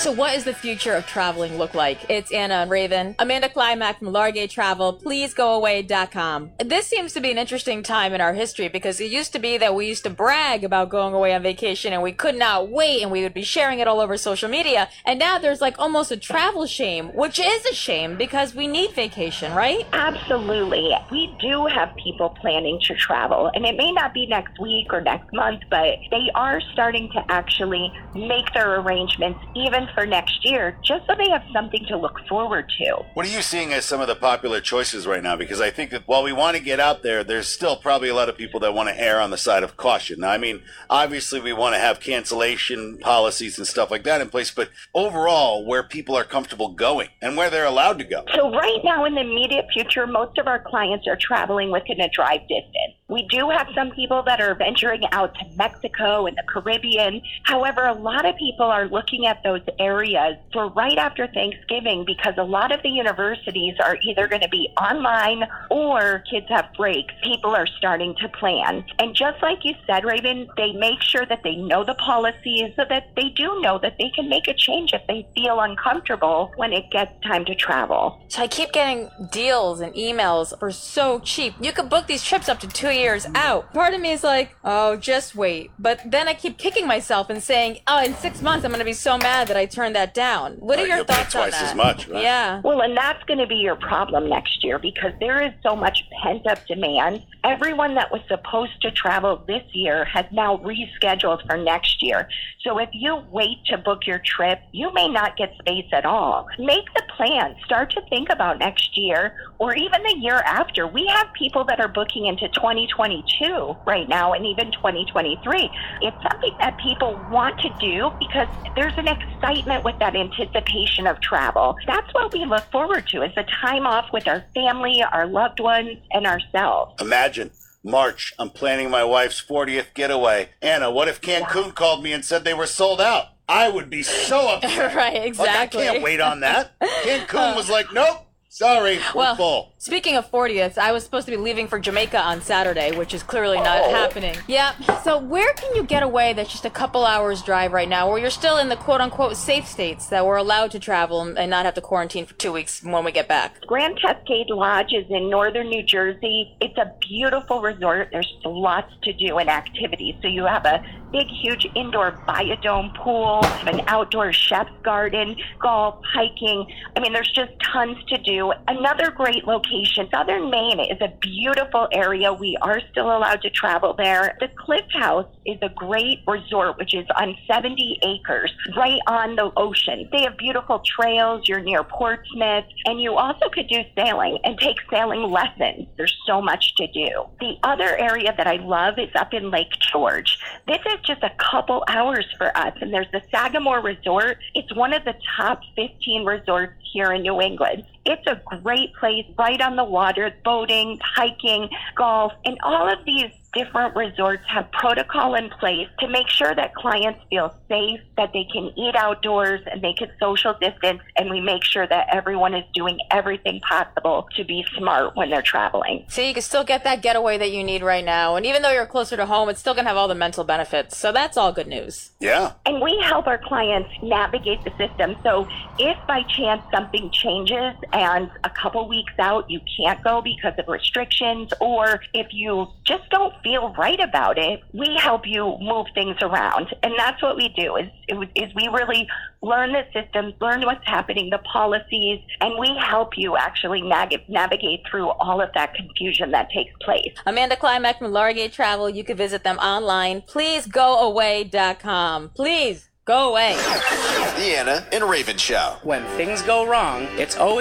So, what is the future of traveling look like? It's Anna and Raven. Amanda Klimack from Largay Travel. Please go away.com. This seems to be an interesting time in our history because it used to be that we used to brag about going away on vacation and we could not wait and we would be sharing it all over social media. And now there's like almost a travel shame, which is a shame because we need vacation, right? Absolutely. We do have people planning to travel, and it may not be next week or next month, but they are starting to actually make their arrangements even for next year, just so they have something to look forward to. What are you seeing as some of the popular choices right now? Because I think that while we want to get out there, there's still probably a lot of people that want to err on the side of caution. Now, I mean, obviously we want to have cancellation policies and stuff like that in place, but overall, where people are comfortable going and where they're allowed to go. So, right now in the immediate future, most of our clients are traveling within a drive distance. We do have some people that are venturing out to Mexico and the Caribbean. However, a lot of people are looking at those areas for right after Thanksgiving because a lot of the universities are either going to be online or kids have breaks. People are starting to plan. And just like you said, Raven, they make sure that they know the policies so that they do know that they can make a change if they feel uncomfortable when it gets time to travel. So I keep getting deals and emails for so cheap. You could book these trips up to two years out. Part of me is like, oh, just wait. But then I keep kicking myself and saying, oh, in six months I'm going to be so mad that I turned that down. What are Right, your you'll pay thoughts on twice that? as much, right? Yeah. Well, and that's going to be your problem next year because there is so much pent up demand. Everyone that was supposed to travel this year has now rescheduled for next year. So if you wait to book your trip, you may not get space at all. Make the plan. Start to think about next year or even the year after. We have people that are booking into 2022 right now and even 2023. It's something that people want to do because there's an excitement with that anticipation of travel. That's what we look forward to is the time off with our family, our loved ones, and ourselves. Imagine March, I'm planning my wife's 40th getaway. Anna, what if Cancun called me and said they were sold out? I would be so upset. right, exactly. Like, I can't wait on that. Cancun was like, nope, sorry, we're Well, full. Speaking of 40th, I was supposed to be leaving for Jamaica on Saturday, which is clearly not Oh. happening. Yeah. So where can you get away that's just a couple hours drive right now, where you're still in the quote unquote safe states that we're allowed to travel and not have to quarantine for two weeks when we get back? Grand Cascade Lodge is in northern New Jersey. It's a beautiful resort. There's lots to do and activities. So you have a big, huge indoor biodome pool, an outdoor chef's garden, golf, hiking. I mean, there's just tons to do. Another great location, Southern Maine is a beautiful area. We are still allowed to travel there. The Cliff House is a great resort, which is on 70 acres, right on the ocean. They have beautiful trails. You're near Portsmouth, and you also could do sailing and take sailing lessons. There's so much to do. The other area that I love is up in Lake George. This is just a couple hours for us, and there's the Sagamore Resort. It's one of the top 15 resorts here in New England. It's a great place right on the water, boating, hiking, golf, and all of these different resorts have protocol in place to make sure that clients feel safe, that they can eat outdoors and they can social distance, and we make sure that everyone is doing everything possible to be smart when they're traveling. So you can still get that getaway that you need right now, and even though you're closer to home, it's still gonna have all the mental benefits. So that's all good news. Yeah. And we help our clients navigate the system. So if by chance something changes and a couple weeks out you can't go because of restrictions, or if you just don't feel right about it, we help you move things around. And that's what we do is, is we really learn the systems, learn what's happening, the policies, and we help you actually nag- navigate through all of that confusion that takes place. Amanda Klimack from Largay Travel. You can visit them online. Please go away.com. Please go away. The Anna and Raven Show. When things go wrong, it's always